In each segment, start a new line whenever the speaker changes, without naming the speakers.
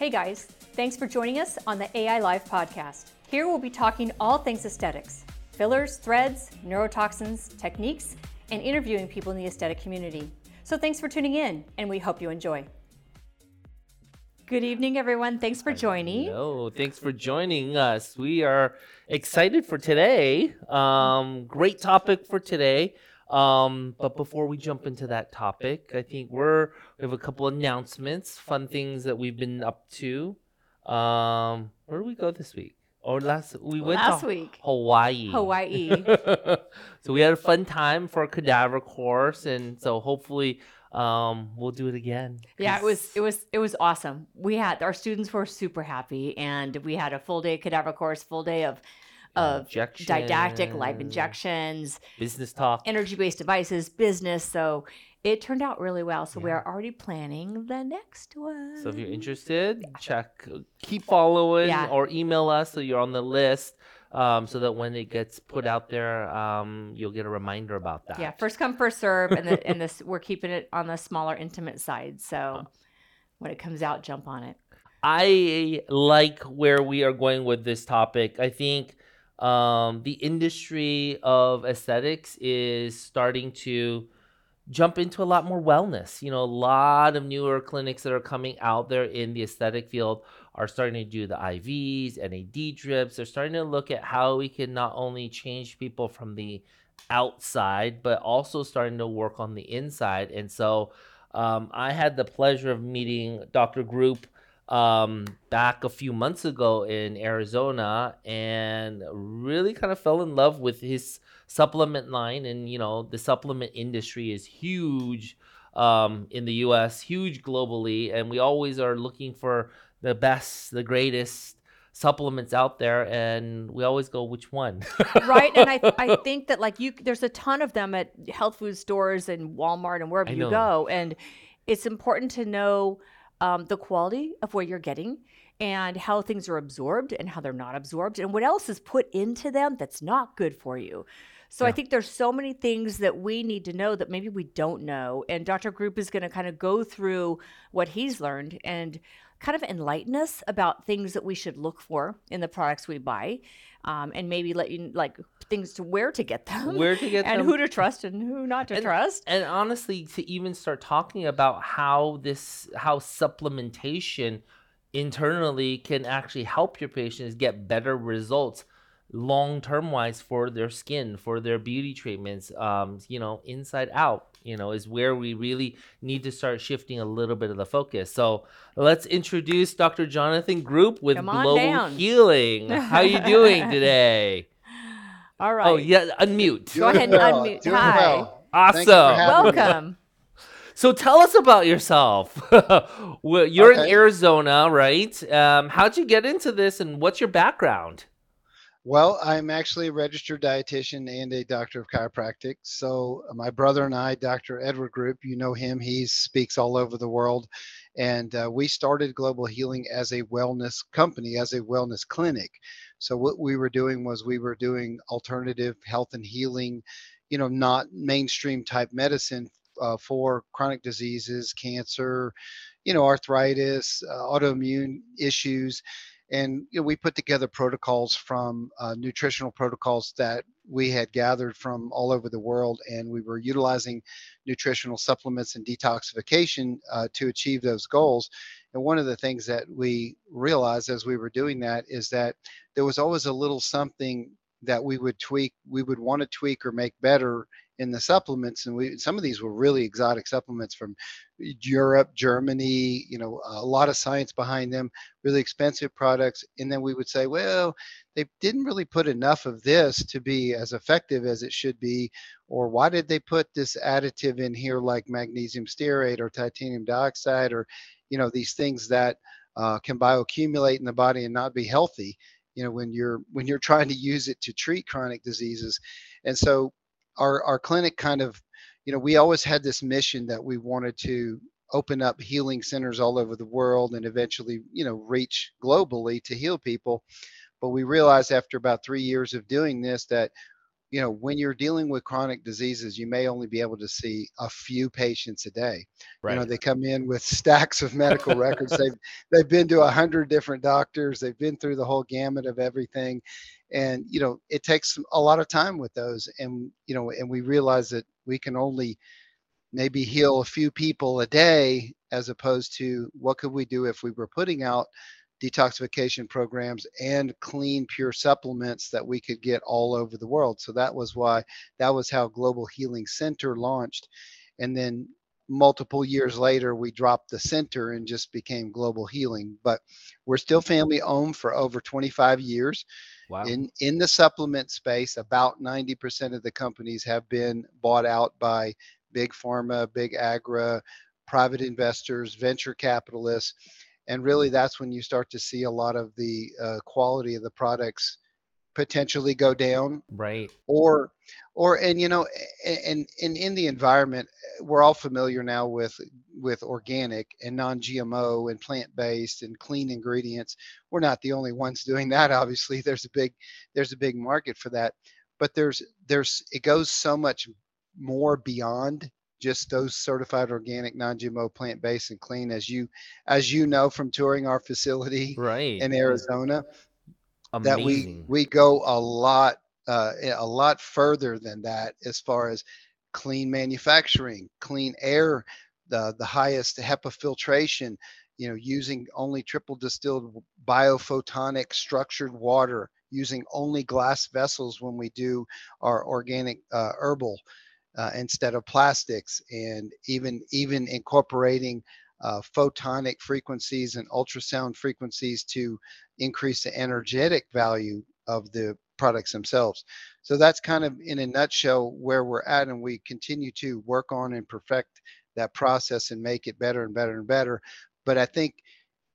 Hey guys, thanks for joining us on the AI Live podcast. Here we'll be talking all things aesthetics fillers, threads, neurotoxins, techniques, and interviewing people in the aesthetic community. So thanks for tuning in, and we hope you enjoy. Good evening, everyone. Thanks for joining.
No, thanks for joining us. We are excited for today. Um, great topic for today. Um, but before we jump into that topic, I think we're we have a couple announcements, fun things that we've been up to. Um, where did we go this week? Or last we went
Last
to
week.
Hawaii.
Hawaii.
so we had a fun time for a cadaver course, and so hopefully um, we'll do it again.
Yeah, it was it was it was awesome. We had our students were super happy, and we had a full day cadaver course, full day of of didactic live injections,
business talk.
energy based devices, business. So it turned out really well. So we're already planning the next one.
So if you're interested, check, keep following,
Yeah.
or email us so you're on the list, um, so that when it gets put out there, um, you'll get a reminder about that.
Yeah, first come, first serve, and the, and this we're keeping it on the smaller, intimate side. So when it comes out, jump on it.
I like where we are going with this topic. I think um, the industry of aesthetics is starting to jump into a lot more wellness. You know, a lot of newer clinics that are coming out there in the aesthetic field are starting to do the IVs, NAD drips. They're starting to look at how we can not only change people from the outside, but also starting to work on the inside. And so um, I had the pleasure of meeting Dr. Group um, back a few months ago in Arizona and really kind of fell in love with his supplement line. And, you know, the supplement industry is huge um, in the US, huge globally. And we always are looking for the best, the greatest supplements out there. And we always go, which one?
right and I, I think that like you there's a ton of them at health food stores and walmart and wherever you go and it's important to know um, the quality of what you're getting and how things are absorbed and how they're not absorbed and what else is put into them that's not good for you. So i think there's so many things that we need to know that maybe we don't know. And dr group is going to kind of go through what he's learned and kind of enlighten us about things that we should look for in the products we buy um, and maybe let you like things to where to get them
Where to get
and
them.
who to trust and who not to
And-
trust
and honestly to even start talking about how this how supplementation internally can actually help your patients get better results long term wise for their skin for their beauty treatments um you know inside out you know is where we really need to start shifting a little bit of the focus so let's introduce dr jonathan group with global
down.
healing how you doing today
all right
oh yeah unmute
Go ahead and
well,
unmute.
doing
Hi.
well.
awesome
Thank you for having me.
welcome
So tell us about yourself. Well, You're in Arizona, right? Um, how'd you get into this, and what's your background?
Well, I'm actually a registered dietitian and a doctor of chiropractic. So uh, my brother and I, Dr. Edward Group, you know him. He speaks all over the world, and uh, we started Global Healing as a wellness company, as a wellness clinic. So what we were doing was we were doing alternative health and healing, you know, not mainstream type medicine uh, for chronic diseases, cancer, you know, arthritis, uh, autoimmune issues and you know, we put together protocols from uh, nutritional protocols that we had gathered from all over the world and we were utilizing nutritional supplements and detoxification uh, to achieve those goals. And one of the things that we realized as we were doing that is that there was always a little something that we would tweak we would want to tweak or make better in the supplements and we some of these were really exotic supplements from Europe, Germany, you know, a lot of science behind them, really expensive products. And then we would say, well, they didn't really put enough of this to be as effective as it should be. Or why did they put this additive in here like magnesium stearate or titanium dioxide or, you know, these things that uh, can bioaccumulate in the body and not be healthy, you know, when you're when you're trying to use it to treat chronic diseases. And so our our clinic kind of you know, we always had this mission that we wanted to open up healing centers all over the world and eventually, you know, reach globally to heal people. But we realized after about three years of doing this that you know, when you're dealing with chronic diseases, you may only be able to see a few patients a day. Right. You know, they come in with stacks of medical records. They've they've been to a hundred different doctors. They've been through the whole gamut of everything, and you know, it takes a lot of time with those. And you know, and we realize that we can only maybe heal a few people a day, as opposed to what could we do if we were putting out detoxification programs and clean pure supplements that we could get all over the world. So that was why that was how global healing center launched. And then multiple years later we dropped the center and just became global healing. But we're still family owned for over 25 years. Wow. in in the supplement space about 90% of the companies have been bought out by big pharma big agra private investors venture capitalists and really that's when you start to see a lot of the uh, quality of the products potentially go down.
Right.
Or or and you know and, and in the environment we're all familiar now with with organic and non-gmo and plant-based and clean ingredients. We're not the only ones doing that obviously. There's a big there's a big market for that. But there's there's it goes so much more beyond just those certified organic non-gmo plant-based and clean as you as you know from touring our facility
right
in arizona
Amazing.
that we we go a lot uh, a lot further than that as far as clean manufacturing clean air the the highest HEPA filtration you know using only triple distilled biophotonic structured water using only glass vessels when we do our organic uh, herbal uh, instead of plastics, and even even incorporating uh, photonic frequencies and ultrasound frequencies to increase the energetic value of the products themselves. So that's kind of in a nutshell where we're at, and we continue to work on and perfect that process and make it better and better and better. But I think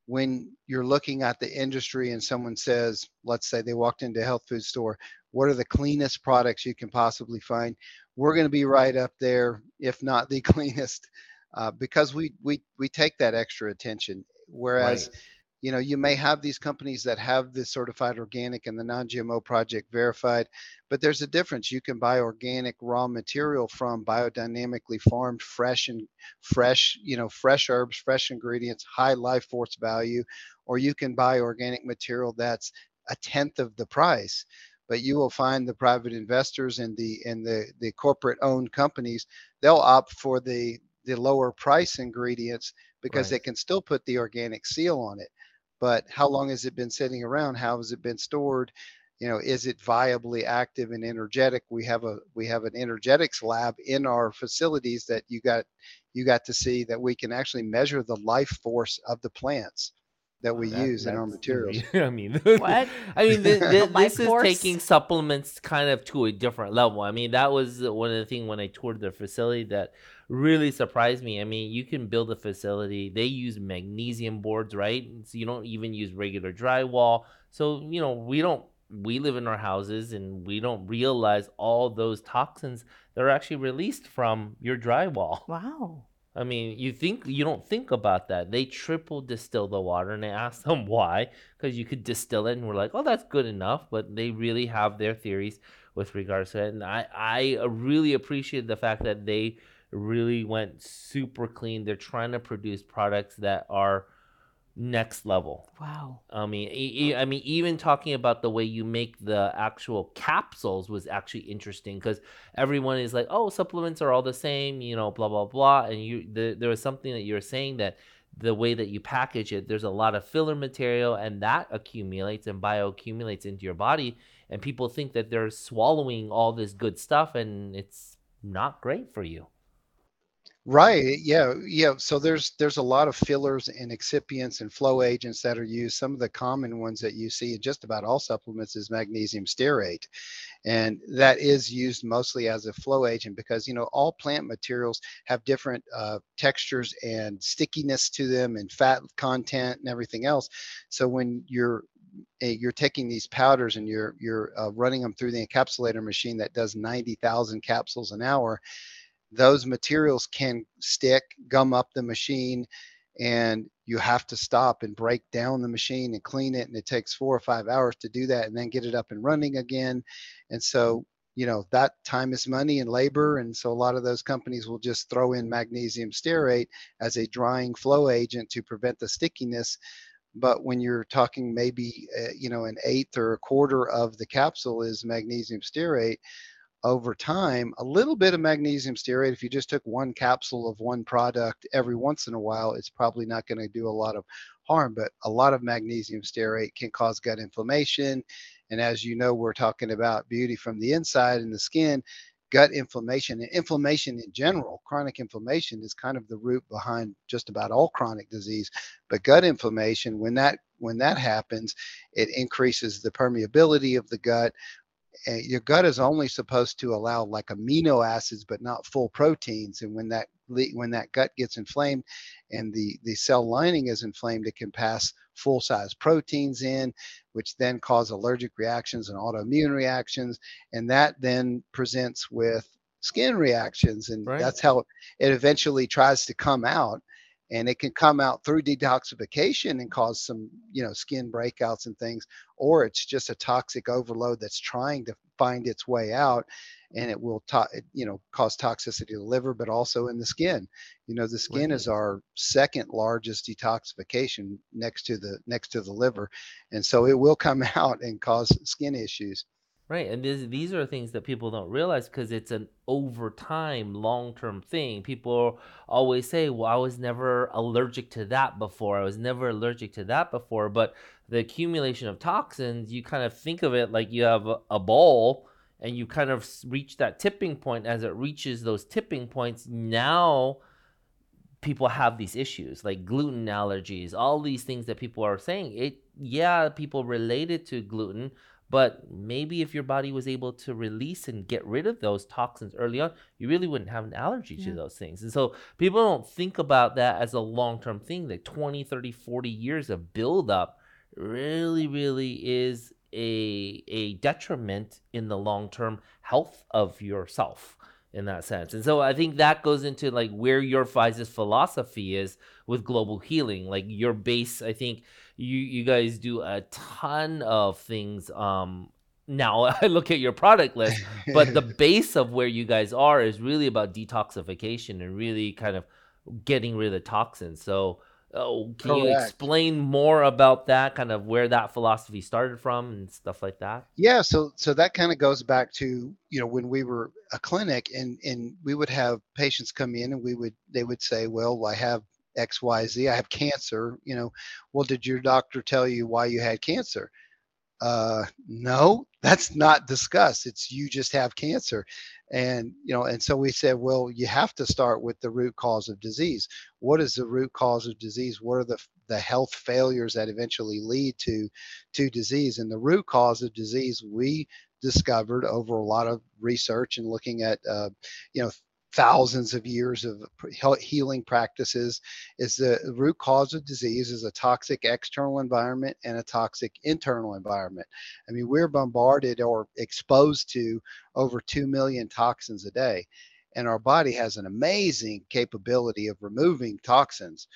when you're looking at the industry and someone says, let's say they walked into a health food store, what are the cleanest products you can possibly find? We're going to be right up there, if not the cleanest, uh, because we we we take that extra attention. Whereas, right. you know, you may have these companies that have the certified organic and the non-GMO project verified, but there's a difference. You can buy organic raw material from biodynamically farmed, fresh and fresh, you know, fresh herbs, fresh ingredients, high life force value, or you can buy organic material that's a tenth of the price but you will find the private investors and the and the the corporate owned companies they'll opt for the the lower price ingredients because right. they can still put the organic seal on it. But how long has it been sitting around? How has it been stored? You know is it viably active and energetic? We have a we have an energetics lab in our facilities that you got you got to see that we can actually measure the life force of the plants that we that, use in our materials.
I mean, what? I mean, the, the, this is taking supplements kind of to a different level. I mean, that was one of the things when I toured the facility that really surprised me. I mean, you can build a facility. They use magnesium boards, right? So you don't even use regular drywall. So you know, we don't. We live in our houses and we don't realize all those toxins that are actually released from your drywall.
Wow.
I mean, you think you don't think about that. They triple distill the water, and they ask them why, because you could distill it, and we're like, oh, that's good enough. But they really have their theories with regards to it, and I I really appreciate the fact that they really went super clean. They're trying to produce products that are next level.
Wow.
I mean, e- I mean, even talking about the way you make the actual capsules was actually interesting because everyone is like, "Oh, supplements are all the same," you know, blah blah blah. And you, the, there was something that you were saying that the way that you package it, there's a lot of filler material, and that accumulates and bioaccumulates into your body, and people think that they're swallowing all this good stuff, and it's not great for you.
Right. Yeah. Yeah. So there's there's a lot of fillers and excipients and flow agents that are used. Some of the common ones that you see in just about all supplements is magnesium stearate, and that is used mostly as a flow agent because you know all plant materials have different uh, textures and stickiness to them and fat content and everything else. So when you're eh, you're taking these powders and you're you're uh, running them through the encapsulator machine that does 90,000 capsules an hour those materials can stick, gum up the machine, and you have to stop and break down the machine and clean it. And it takes four or five hours to do that and then get it up and running again. And so you know that time is money and labor and so a lot of those companies will just throw in magnesium stearate as a drying flow agent to prevent the stickiness but when you're talking maybe uh, you know an eighth or a quarter of the capsule is magnesium stearate over time, a little bit of magnesium stearate, if you just took one capsule of one product every once in a while, it's probably not going to do a lot of harm. But a lot of magnesium stearate can cause gut inflammation. And as you know, we're talking about beauty from the inside and the skin. Gut inflammation and inflammation in general, chronic inflammation is kind of the root behind just about all chronic disease. But gut inflammation, when that when that happens, it increases the permeability of the gut, Eh, your gut is only supposed to allow like amino acids but not full proteins and when that when that gut gets inflamed and the the cell lining is inflamed it can pass full size proteins in which then cause allergic reactions and autoimmune reactions and that then presents with skin reactions and right. that's how it eventually tries to come out and it can come out through detoxification and cause some you know skin breakouts and things or it's just a toxic overload that's trying to find its way out and it will to, you know cause toxicity to the liver but also in the skin you know the skin right. is our second largest detoxification next to the next to the liver and so it will come out and cause skin issues
Right, and this, these are things that people don't realize because it's an over time, long term thing. People always say, "Well, I was never allergic to that before. I was never allergic to that before." But the accumulation of toxins, you kind of think of it like you have a, a bowl, and you kind of reach that tipping point. As it reaches those tipping points, now people have these issues like gluten allergies, all these things that people are saying. It, yeah, people related to gluten but maybe if your body was able to release and get rid of those toxins early on, you really wouldn't have an allergy yeah. to those things. And so people don't think about that as a long term thing. Like 20, 30, 40 years of buildup really, really is a, a detriment in the long term health of yourself in that sense. And so I think that goes into like where your Pfizer's philosophy is with global healing. Like your base, I think you you guys do a ton of things um now I look at your product list, but the base of where you guys are is really about detoxification and really kind of getting rid of the toxins. So Oh, can Correct. you explain more about that, kind of where that philosophy started from and stuff like that?
Yeah, so so that kind of goes back to you know when we were a clinic and and we would have patients come in and we would they would say, well, I have X Y Z, I have cancer. You know, well, did your doctor tell you why you had cancer? Uh, no, that's not discussed. It's you just have cancer. And you know and so we said well you have to start with the root cause of disease. What is the root cause of disease? What are the the health failures that eventually lead to to disease? And the root cause of disease we discovered over a lot of research and looking at uh, you know thousands of years of healing practices is the root cause of disease is a toxic external environment and a toxic internal environment. I mean we're bombarded or exposed to over 2 million toxins a day and our body has an amazing capability of removing toxins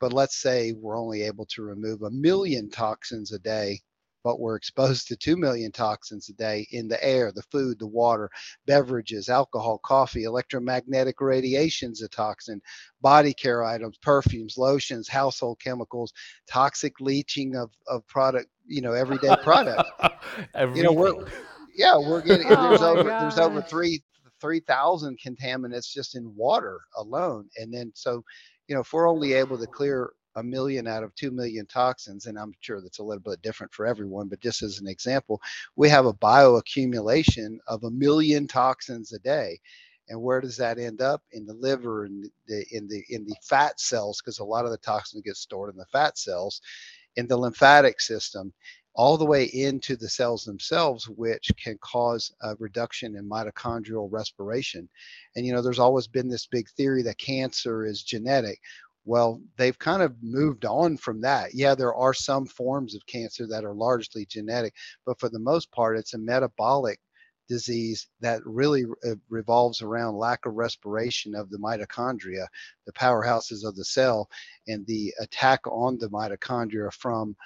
but let's say we're only able to remove a million toxins a day but we're exposed to 2 million toxins a day in the air, the food, the water, beverages, alcohol, coffee, electromagnetic radiation's a toxin, body care items, perfumes, lotions, household chemicals, toxic leaching of, of product, you know, everyday product. you know, we're, yeah, we're getting, oh there's over, God. there's over three, 3,000 contaminants just in water alone. And then, so, you know, if we're only able to clear a million out of 2 million toxins, and I'm sure that's a little bit different for everyone, but just as an example, we have a bioaccumulation of a million toxins a day. And where does that end up? In the liver and the in the in the fat cells, because a lot of the toxins get stored in the fat cells, in the lymphatic system, all the way into the cells themselves, which can cause a reduction in mitochondrial respiration. And you know, there's always been this big theory that cancer is genetic. Well, they've kind of moved on from that. Yeah, there are some forms of cancer that are largely genetic, but for the most part, it's a metabolic disease that really uh, revolves around lack of respiration of the mitochondria, the powerhouses of the cell, and the attack on the mitochondria from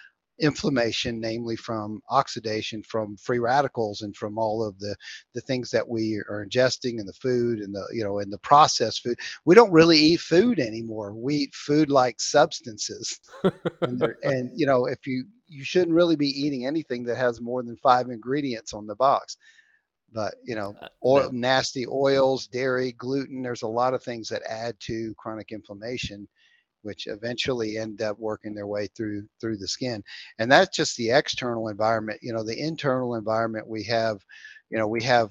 inflammation, namely from oxidation, from free radicals, and from all of the the things that we are ingesting in the food and the you know in the processed food. We don't really eat food anymore. We eat food like substances, and, and you know if you you shouldn't really be eating anything that has more than five ingredients on the box but you know uh, oil nasty oils dairy gluten there's a lot of things that add to chronic inflammation which eventually end up working their way through through the skin. And that's just the external environment you know the internal environment we have you know we have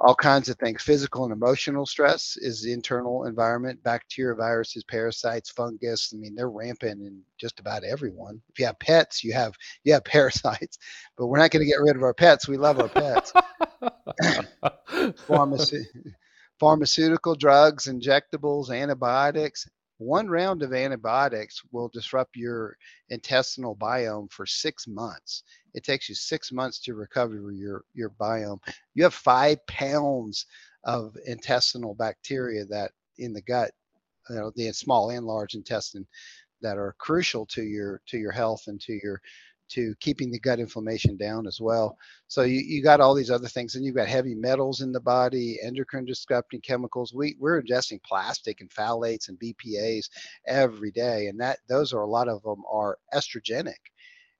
all kinds of things. Physical and emotional stress is the internal environment. Bacteria viruses parasites fungus i mean they're rampant in just about everyone. If you have pets you have you have parasites but we're not going to get rid of our pets. We love our pets. Pharmacy, pharmaceutical drugs injectables antibiotics one round of antibiotics will disrupt your intestinal biome for six months. It takes you six months to recover your, your biome. You have five pounds of intestinal bacteria that in the gut, you know, the small and large intestine that are crucial to your to your health and to your to keeping the gut inflammation down as well. So you, you got all these other things, and you've got heavy metals in the body, endocrine disrupting chemicals. We we're ingesting plastic and phthalates and BPA's every day, and that those are a lot of them are estrogenic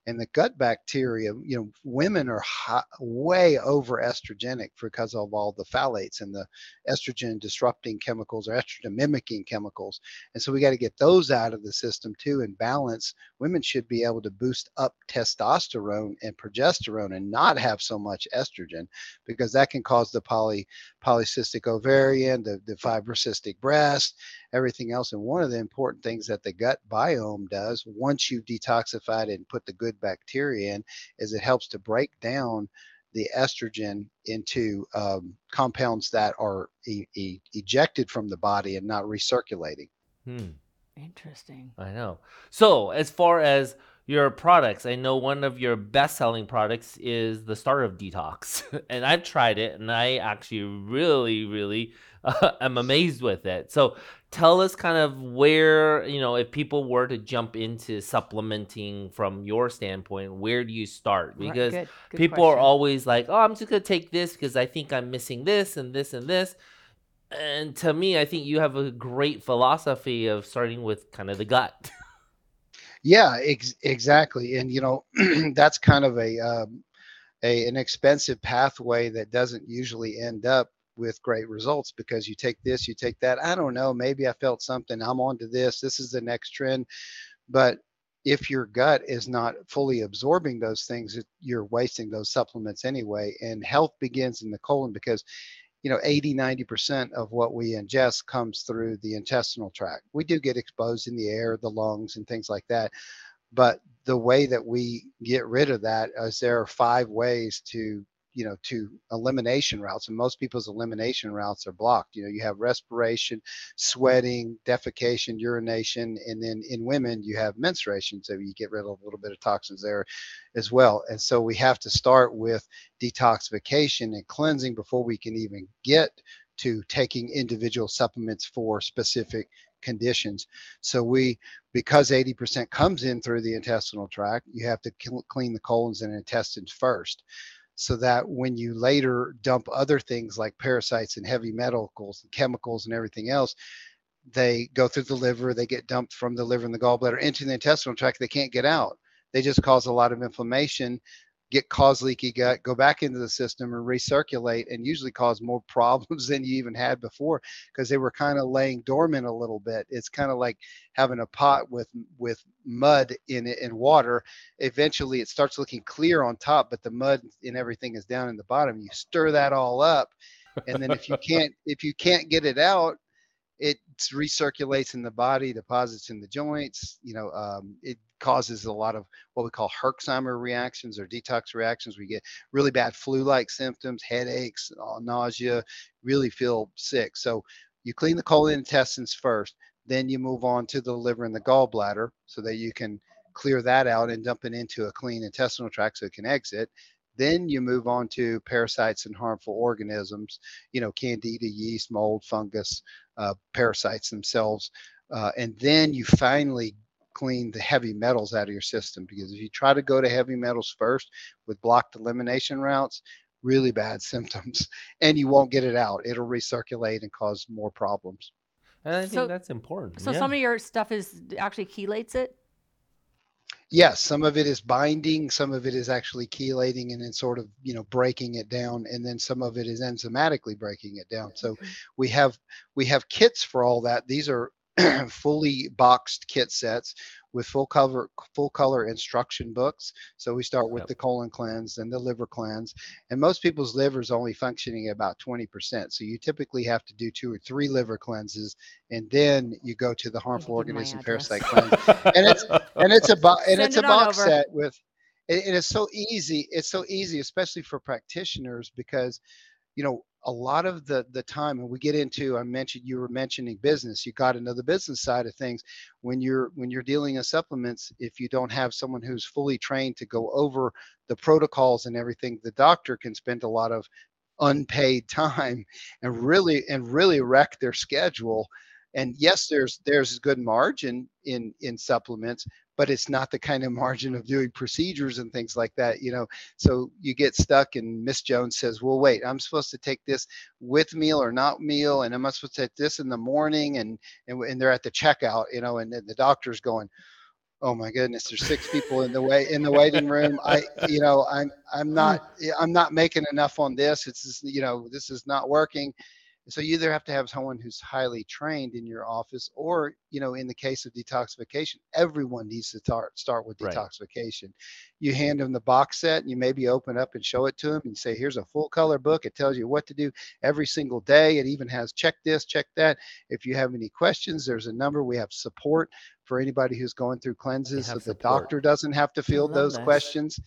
and the gut bacteria you know women are high, way over estrogenic because of all the phthalates and the estrogen disrupting chemicals or estrogen mimicking chemicals. And so we got to get those out of the system too and balance. Women should be able to boost up testosterone and progesterone and not have so much estrogen because that can cause the poly polycystic ovarian the, the fibrocystic breast everything else. And one of the important things that the gut biome does once you've detoxified it and put the good bacteria in is it helps to break down the estrogen into um, compounds that are e- e- ejected from the body and not recirculating.
Hmm.
Interesting.
I know. So, as far as your products, I know one of your best selling products is the Start of Detox. and I've tried it and I actually really, really uh, am amazed with it. So, tell us kind of where you know if people were to jump into supplementing from your standpoint where do you start because good, good people question. are always like oh i'm just going to take this because i think i'm missing this and this and this and to me i think you have a great philosophy of starting with kind of the gut
yeah ex- exactly and you know that's kind of a um, a, an expensive pathway that doesn't usually end up with great results because you take this, you take that. I don't know, maybe I felt something. I'm on to this. This is the next trend. But if your gut is not fully absorbing those things, you're wasting those supplements anyway. And health begins in the colon because you know 80 90% of what we ingest comes through the intestinal tract. We do get exposed in the air the lungs and things like that but the way that we get rid of that is there are five ways to you know to elimination routes and most people's elimination routes are blocked. You know you have respiration sweating defecation urination and then in women you have menstruation so you get rid of a little bit of toxins there as well. And so we have to start with detoxification and cleansing before we can even get to taking individual supplements for specific conditions. So we, because 80% comes in through the intestinal tract, you have to clean the colons and intestines first so that when you later dump other things like parasites and heavy metals and chemicals and everything else, they go through the liver, they get dumped from the liver and the gallbladder into the intestinal tract, they can't get out. They just cause a lot of inflammation get cause leaky gut, go back into the system and recirculate, and usually cause more problems than you even had before because they were kind of laying dormant a little bit. It's kind of like having a pot with with mud in it and water. Eventually, it starts looking clear on top, but the mud and everything is down in the bottom. You stir that all up, and then if you can't if you can't get it out, it recirculates in the body, deposits in the joints. You know, um, it causes a lot of what we call Herxheimer reactions or detox reactions. We get really bad flu-like symptoms, headaches, uh, nausea, really feel sick. So you clean the colon intestines first, then you move on to the liver and the gallbladder so that you can clear that out and dump it into a clean intestinal tract so it can exit. Then you move on to parasites and harmful organisms, you know, candida, yeast, mold, fungus, uh, parasites themselves. Uh, and then you finally clean the heavy metals out of your system because if you try to go to heavy metals first with blocked elimination routes, really bad symptoms and you won't get it out. It'll recirculate and cause more problems.
And I think
So-
that's important.
So
yeah.
some of your stuff is actually chelates it.
Yes, some of it is binding, some of it is actually chelating and then sort of, you know, breaking it down, and then some of it is enzymatically breaking it down. So mm-hmm. we have we have kits for all that. These are fully boxed kit sets with full cover full color instruction books. So we start with
Yep.
the colon cleanse and the liver cleanse. And most people's liver is only functioning at about 20%. So you typically have to do two or three liver cleanses and then you go to the harmful
give you my
organism parasite cleanse and it's and it's a bo- and
Send
it's a box
over.
set with and and it's so easy it's so easy especially for practitioners because you know a lot of the the time and we get into i mentioned you were mentioning business you got into the business side of things. When you're when you're dealing in supplements if you don't have someone who's fully trained to go over the protocols and everything the doctor can spend a lot of unpaid time and really and really wreck their schedule and yes there's there's good margin in in supplements but it's not the kind of margin of doing procedures and things like that you know? So you get stuck and miss jones says well wait i'm supposed to take this with meal or not meal? And I'm i supposed to take this in the morning? And and, and they're at the checkout you know and then the doctor's going oh my goodness there's six people in the way in the waiting room. I you know i'm i'm mm. not i'm not making enough on this. It's just, you know this is not working so you either have to have someone who's highly trained in your office or you know in the case of detoxification everyone needs to start start with
Right.
detoxification. You hand them the box set and you maybe open up and show it to them and say here's a full color book. It tells you what to do every single day. It even has check this check that. If you have any questions there's a number. We have support for anybody who's going through cleanses so
have
the doctor doesn't have to field those
this.
questions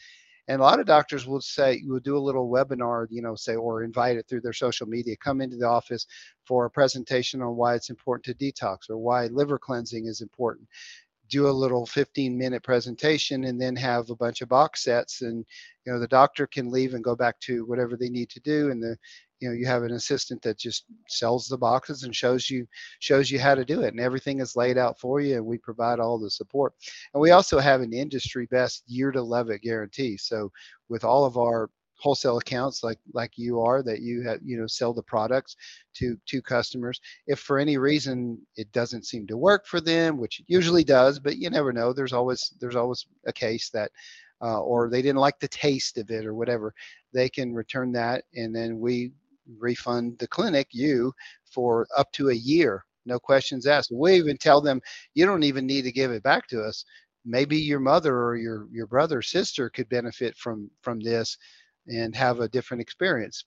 and a lot of doctors will say will do a little webinar you know say or invite it through their social media come into the office for a presentation on why it's important to detox or why liver cleansing is important. Do a little 15 minute presentation and then have a bunch of box sets and you know the doctor can leave and go back to whatever they need to do and the you know you have an assistant that just sells the boxes and shows you shows you how to do it and everything is laid out for you and we provide all the support. And we also have an industry best year to love it guarantee. So with all of our wholesale accounts like like you are that you have you know sell the products to to customers if for any reason it doesn't seem to work for them which it usually does but you never know there's always there's always a case that uh, or they didn't like the taste of it or whatever they can return that and then we refund the clinic you for up to a year. No questions asked. We even tell them you don't even need to give it back to us. Maybe your mother or your your brother or sister could benefit from from this and have a different experience.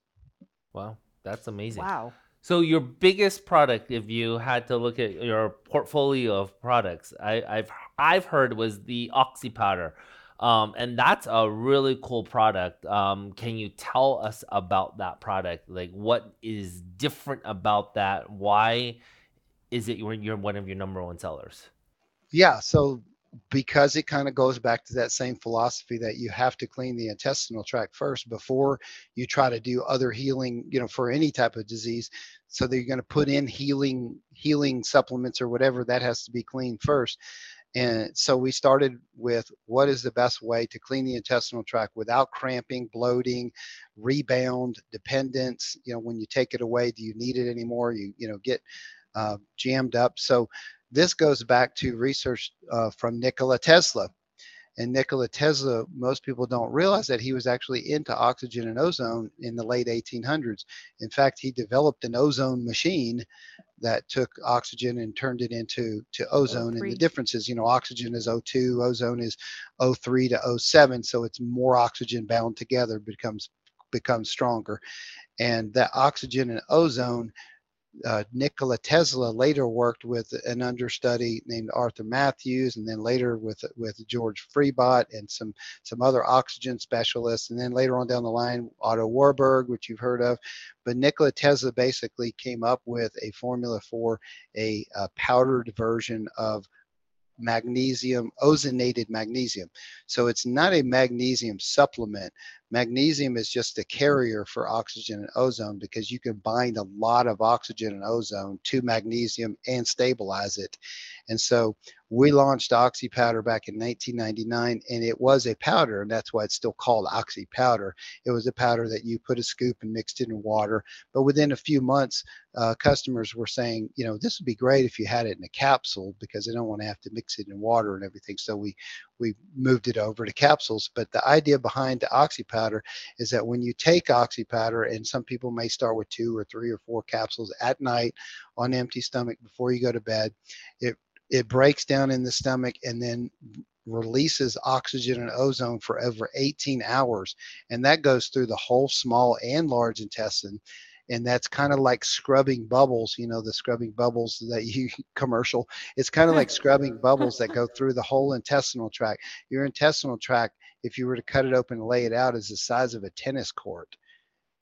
Wow, that's amazing.
Wow.
So your biggest product, if you had to look at your portfolio of products, I, I've I've heard was the Oxy powder, um, and that's a really cool product. Um, can you tell us about that product? Like, what is different about that? Why is it your, your one of your number one sellers?
Yeah, so because it kind of goes back to that same philosophy that you have to clean the intestinal tract first before you try to do other healing, you know, for any type of disease. So that you're going to put in healing healing supplements or whatever that has to be cleaned first. And so we started with what is the best way to clean the intestinal tract without cramping, bloating, rebound, dependence. You know, when you take it away, do you need it anymore? You you know get uh, jammed up. So this goes back to research uh, from Nikola Tesla. And Nikola Tesla, most people don't realize that he was actually into oxygen and ozone in the late 1800s. In fact, he developed an ozone machine that took oxygen and turned it into to ozone. And
O3.
the difference is, you know, oxygen is O2, ozone is O3 to O7, so it's more oxygen bound together becomes becomes stronger. And that oxygen and ozone uh, Nikola Tesla later worked with an understudy named Arthur Matthews, and then later with with George Freibott and some some other oxygen specialists, and then later on down the line, Otto Warburg, which you've heard of. But Nikola Tesla basically came up with a formula for a, uh powdered version of magnesium, ozonated magnesium. So it's not a magnesium supplement. Magnesium is just a carrier for oxygen and ozone because you can bind a lot of oxygen and ozone to magnesium and stabilize it. And so we launched Oxy Powder back in 1999, and it was a powder, and that's why it's still called Oxy Powder. It was a powder that you put a scoop and mixed it in water. But within a few months, uh, customers were saying, you know, this would be great if you had it in a capsule because they don't want to have to mix it in water and everything. So we we moved it over to capsules. But the idea behind the Oxy Powder is that when you take Oxy Powder, and some people may start with two or three or four capsules at night on empty stomach before you go to bed, it it breaks down in the stomach and then releases oxygen and ozone for over 18 hours. And that goes through the whole small and large intestine. And that's kind of like scrubbing bubbles, you know, the scrubbing bubbles that you commercial. It's kind of like scrubbing bubbles that go through the whole intestinal tract. Your intestinal tract, if you were to cut it open and lay it out, is the size of a tennis court.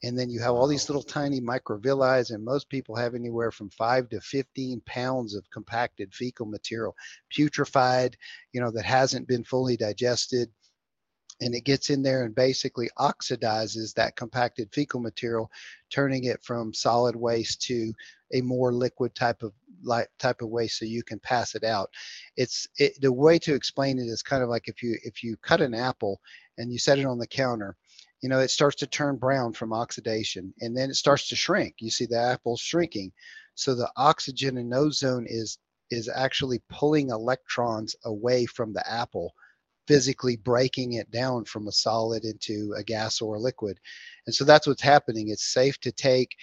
And then you have all these little tiny microvilli and most people have anywhere from 5 to 15 pounds of compacted fecal material putrefied you know that hasn't been fully digested. And it gets in there and basically oxidizes that compacted fecal material turning it from solid waste to a more liquid type of like type of waste so you can pass it out it's it, the way to explain it is kind of like if you if you cut an apple and you set it on the counter you know, it starts to turn brown from oxidation and then it starts to shrink. You see the apple shrinking. So the oxygen and ozone is is actually pulling electrons away from the apple, physically breaking it down from a solid into a gas or a liquid. And so that's what's happening. It's safe to take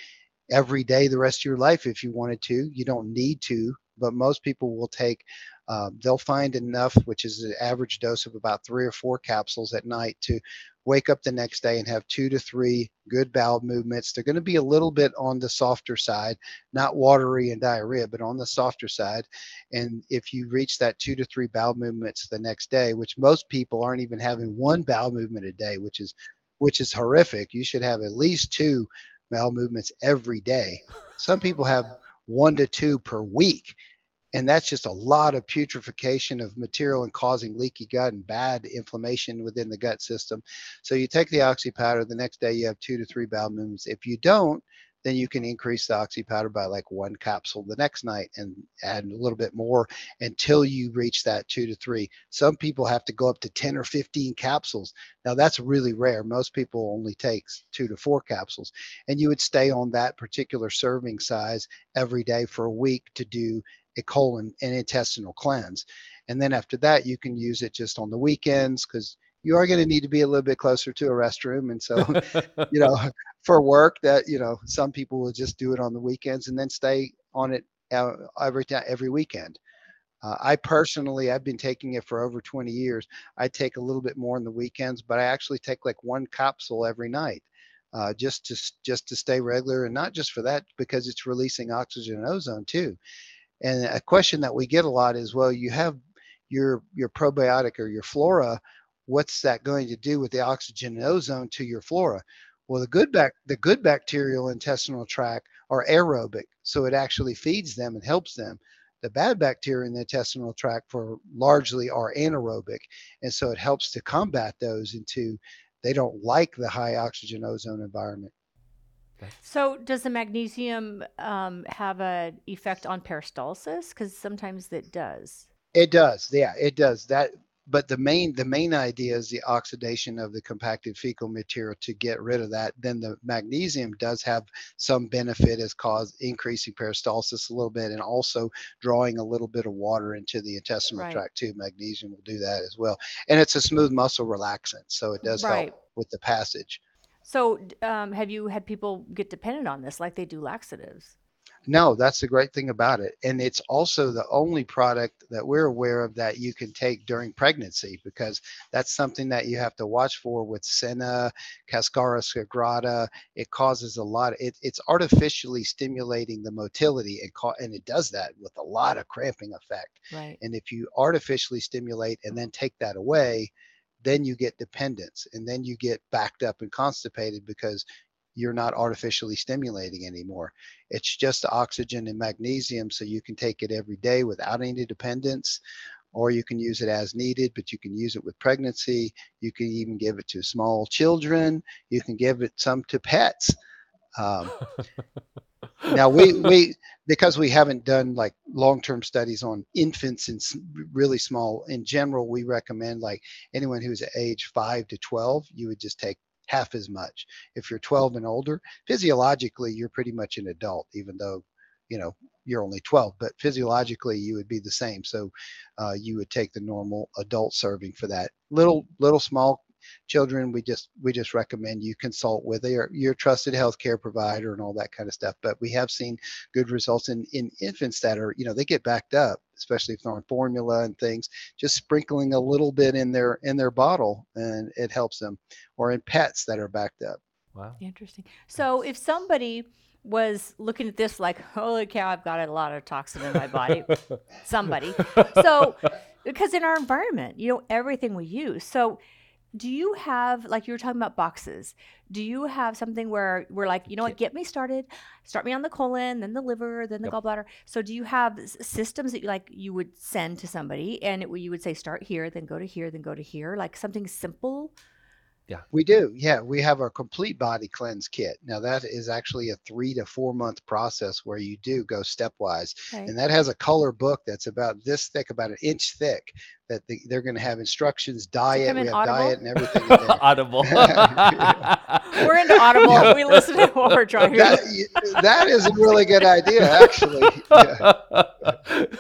every day the rest of your life if you wanted to. You don't need to, but most people will take um, they'll find enough, which is an average dose of about three or four capsules at night, to wake up the next day and have two to three good bowel movements. They're going to be a little bit on the softer side, not watery and diarrhea, but on the softer side. And if you reach that two to three bowel movements the next day, which most people aren't even having one bowel movement a day, which is which is horrific. You should have at least two bowel movements every day. Some people have one to two per week and that's just a lot of putrefaction of material and causing leaky gut and bad inflammation within the gut system. So you take the oxy powder, the next day you have two to three bowel movements. If you don't, then you can increase the oxy powder by like one capsule the next night and add a little bit more until you reach that two to three. Some people have to go up to 10 or 15 capsules. Now that's really rare. Most people only takes two to four capsules and you would stay on that particular serving size every day for a week to do a colon and intestinal cleanse. And then after that, you can use it just on the weekends because you are going to mm-hmm. need to be a little bit closer to a restroom. And so, you know, for work that, you know, some people will just do it on the weekends and then stay on it uh, every every weekend. Uh, I personally, I've been taking it for over 20 years. I take a little bit more on the weekends, but I actually take like one capsule every night, uh, just to just to stay regular, and not just for that, because it's releasing oxygen and ozone too. And a question that we get a lot is, well, you have your your probiotic or your flora. What's that going to do with the oxygen and ozone to your flora? Well, the good bac the good bacterial intestinal tract are aerobic, so it actually feeds them and helps them. The bad bacteria in the intestinal tract for largely are anaerobic, and so it helps to combat those into they don't like the high oxygen ozone environment.
So, does the magnesium um, have an effect on peristalsis? Because sometimes it does.
It does. Yeah, it does. That, but the main the main idea is the oxidation of the compacted fecal material to get rid of that. Then the magnesium does have some benefit as cause increasing peristalsis a little bit, and also drawing a little bit of water into the intestinal right. tract too. Magnesium will do that as well, and it's a smooth muscle relaxant, so it does right. help with the passage.
So, um, have you had people get dependent on this like they do laxatives?
No, that's the great thing about it. And it's also the only product that we're aware of that you can take during pregnancy because that's something that you have to watch for with Senna, Cascara sagrada. It causes a lot, it, it's artificially stimulating the motility and, ca- and it does that with a lot of cramping effect.
Right.
And if you artificially stimulate and then take that away, then you get dependence and then you get backed up and constipated because you're not artificially stimulating anymore. It's just oxygen and magnesium, so you can take it every day without any dependence. or you can use it as needed, but you can use it with pregnancy. You can even give it to small children. You can give it some to pets. Um, now we we because we haven't done like long-term studies on infants and really small in general we recommend like anyone who's age 5 to 12 you would just take half as much. If you're 12 and older physiologically you're pretty much an adult even though you know you're only 12 but physiologically you would be the same. So uh, you would take the normal adult serving for that little little small children we just we just recommend you consult with your your trusted healthcare provider and all that kind of stuff. But we have seen good results in in infants that are you know they get backed up especially if they're on formula and things just sprinkling a little bit in their in their bottle and it helps them or in pets that are backed up.
Wow.
Interesting. So if somebody was looking at this like holy cow i've got a lot of toxin in my body somebody. So because in our environment you know everything we use. So do you have like you were talking about boxes do you have something where we're like you know what get me started start me on the colon then the liver then the yep. gallbladder so do you have systems that you like you would send to somebody and it, you would say start here then go to here then go to here like something simple
yeah. We do. Yeah. We have our complete body cleanse kit. Now, that is actually a three to four month process where you do go stepwise. Okay. And that has a color book that's about this thick, about an inch thick, that the, they're going to have instructions, diet, we have audible? diet and everything.
audible.
we're into Audible. Yeah. We listen to what we're driving.
That, that is a really good idea, actually.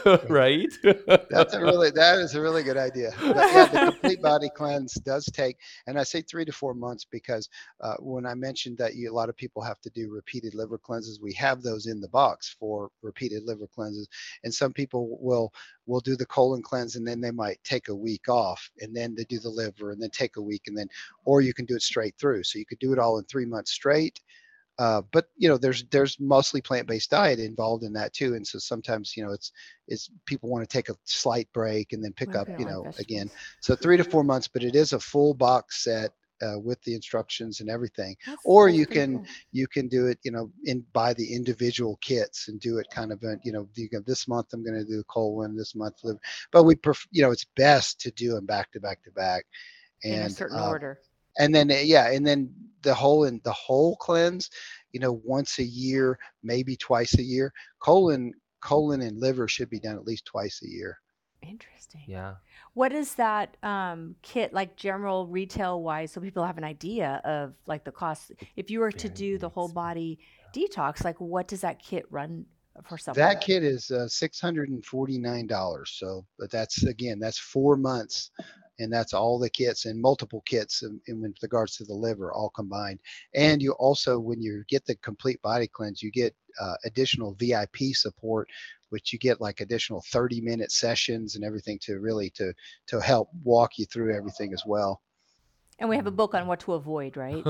Yeah.
right.
That's a really, that is a really good idea. But yeah, the complete body cleanse does take, and I say three to four months because uh, when I mentioned that you, a lot of people have to do repeated liver cleanses, we have those in the box for repeated liver cleanses. And some people will will do the colon cleanse and then they might take a week off and then they do the liver and then take a week and then or you can do it straight through. So you could do it all in three months straight. Uh, but you know there's there's mostly plant-based diet involved in that too. And so sometimes you know it's it's people want to take a slight break and then pick up you know again. So three to four months but it is a full box set uh, with the instructions and everything that's, or you can cool. you can do it you know in buy the individual kits and do it kind of a, you know you go, this month i'm going to do the colon this month liver. but we pref- you know it's best to do them back to back to back
and in a certain uh, order
and then yeah and then the whole and the whole cleanse you know once a year maybe twice a year colon colon and liver should be done at least twice a year
interesting
yeah
what is that um, kit like general retail wise so people have an idea of like the cost? If you were to do the whole body detox, like what does that kit run for someone?
That kit is uh, $649. So, but that's again, that's four months and that's all the kits and multiple kits in, in, regards to the liver all combined. And you also when you get the complete body cleanse you get uh, additional vip support which you get like additional 30 minute sessions and everything to really to to help walk you through everything as well.
And we have a book on what to avoid right?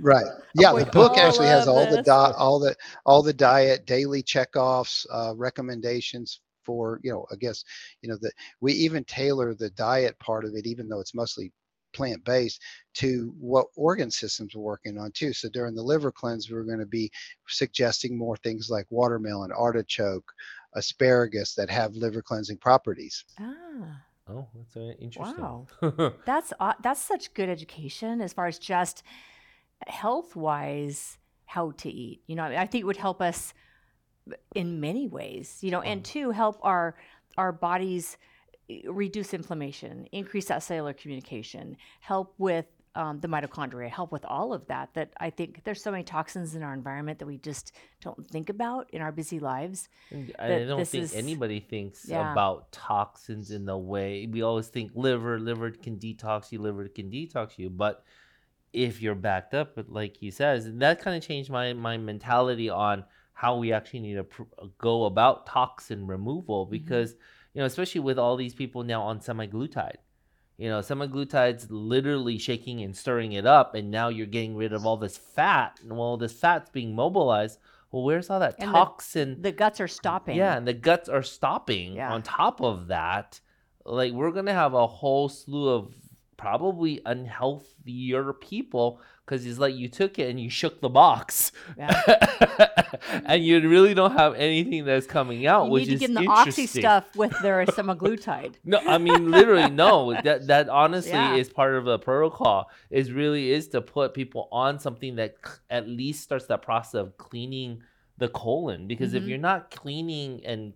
Right. Yeah the book actually has all this. the di- all the all the diet daily checkoffs uh, recommendations for you know i guess you know that we even tailor the diet part of it even though it's mostly plant based to what organ systems we're working on too. So during the liver cleanse, we're going to be suggesting more things like watermelon, artichoke, asparagus that have liver cleansing properties.
Ah.
Oh, that's very interesting.
Wow, that's uh, that's such good education as far as just health wise how to eat. You know, I think it would help us in many ways. You know, and to help our our bodies reduce inflammation, increase that cellular communication, help with um, the mitochondria, help with all of that. That I think there's so many toxins in our environment that we just don't think about in our busy lives.
I don't think is, anybody thinks yeah. about toxins in the way we always think liver, liver can detox you, liver can detox you. But if you're backed up, like he says, that kind of changed my my mentality on how we actually need to pr- go about toxin removal mm-hmm. because. Mm-hmm you know, especially with all these people now on semaglutide. You know, semaglutide's literally shaking and stirring it up, and now you're getting rid of all this fat. And well, this fat's being mobilized. Well, where's all that and toxin?
The, the, guts are stopping.
Yeah, and the guts are stopping. Yeah. On top of that, like we're gonna have a whole slew of probably unhealthier people because it's like you took it and you shook the box, yeah. and you really don't have anything that's coming out.
You
which
need
to
give them the oxy stuff with their semaglutide.
no, I mean literally no. That that honestly yeah. is part of the protocol. Is really is to put people on something that at least starts that process of cleaning the colon because mm-hmm. if you're not cleaning and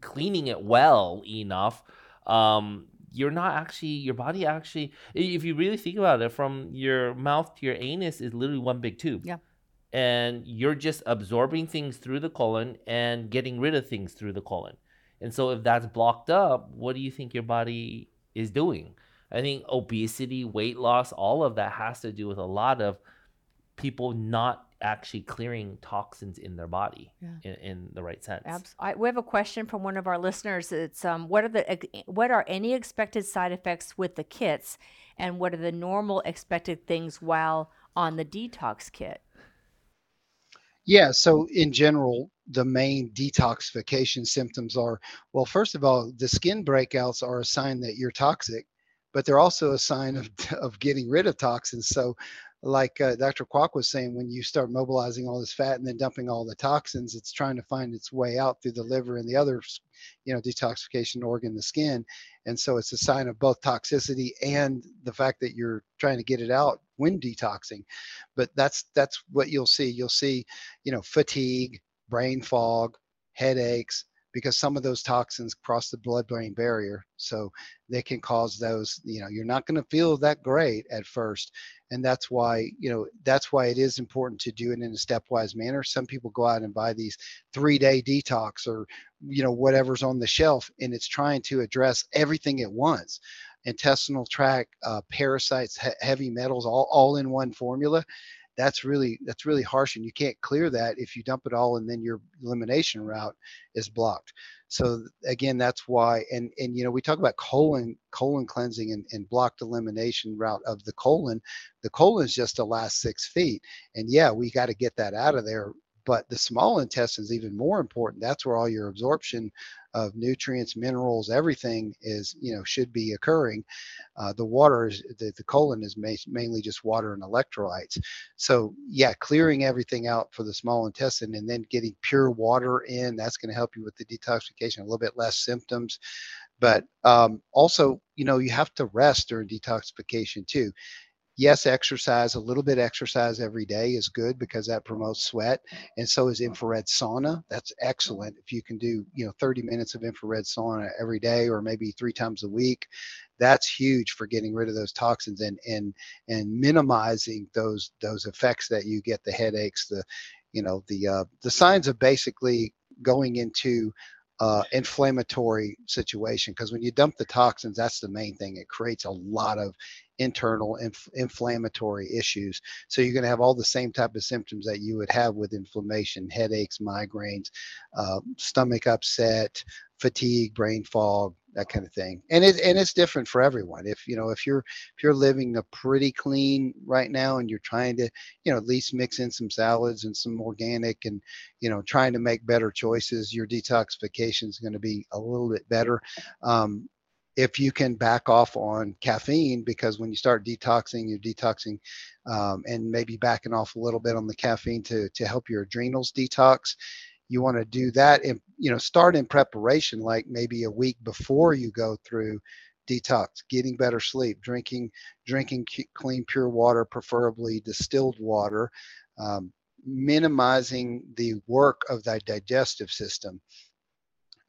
cleaning it well enough um you're not actually your body actually if you really think about it from your mouth to your anus is literally one big tube.
Yeah.
And you're just absorbing things through the colon and getting rid of things through the colon. And so if that's blocked up what do you think your body is doing? I think obesity weight loss all of that has to do with a lot of people not actually clearing toxins in their body yeah. in, in, the right sense.
Abs- I, we have a question from one of our listeners. It's um, what are the what are any expected side effects with the kits, and what are the normal expected things while on the detox kit?
Yeah, so in general, the main detoxification symptoms are well, first of all, the skin breakouts are a sign that you're toxic, but they're also a sign of, of getting rid of toxins. So like uh, Dr. Kwok was saying, when you start mobilizing all this fat and then dumping all the toxins, it's trying to find its way out through the liver and the other, you know, detoxification organ, the skin. And so it's a sign of both toxicity and the fact that you're trying to get it out when detoxing. But that's that's what you'll see. You'll see, you know, fatigue, brain fog, headaches, because some of those toxins cross the blood brain barrier. So they can cause those, you know, you're not going to feel that great at first. And that's why, you know, that's why it is important to do it in a stepwise manner. Some people go out and buy these three day detox or, you know, whatever's on the shelf and it's trying to address everything at once intestinal tract, uh, parasites, he- heavy metals, all, all in one formula that's really that's really harsh and you can't clear that if you dump it all and then your elimination route is blocked. So again that's why and and you know we talk about colon colon cleansing and, and blocked elimination route of the colon. The colon is just the last six feet and yeah we got to get that out of there but the small intestine is even more important that's where all your absorption of nutrients, minerals, everything is, you know, should be occurring. Uh, the water is, the, the colon is ma- mainly just water and electrolytes. So yeah, clearing everything out for the small intestine and then getting pure water in, that's going to help you with the detoxification, a little bit less symptoms. But um, also, you know, you have to rest during detoxification too yes, exercise, a little bit exercise every day is good because that promotes sweat. And so is infrared sauna. That's excellent. If you can do, you know, 30 minutes of infrared sauna every day or maybe three times a week, that's huge for getting rid of those toxins and and and minimizing those those effects that you get, the headaches, the you know, the uh, the signs of basically going into uh, inflammatory situation because when you dump the toxins that's the main thing it creates a lot of internal inf- inflammatory issues. So you're going to have all the same type of symptoms that you would have with inflammation, headaches, migraines, uh, stomach upset, fatigue, brain fog, that kind of thing. And it and it's different for everyone. If you know if you're if you're living a pretty clean right now and you're trying to you know at least mix in some salads and some organic and you know trying to make better choices, your detoxification is going to be a little bit better. Um, if you can back off on caffeine because when you start detoxing you're detoxing um, and maybe backing off a little bit on the caffeine to to help your adrenals detox you want to do that and you know start in preparation like maybe a week before you go through detox getting better sleep drinking drinking clean pure water preferably distilled water um, minimizing the work of the digestive system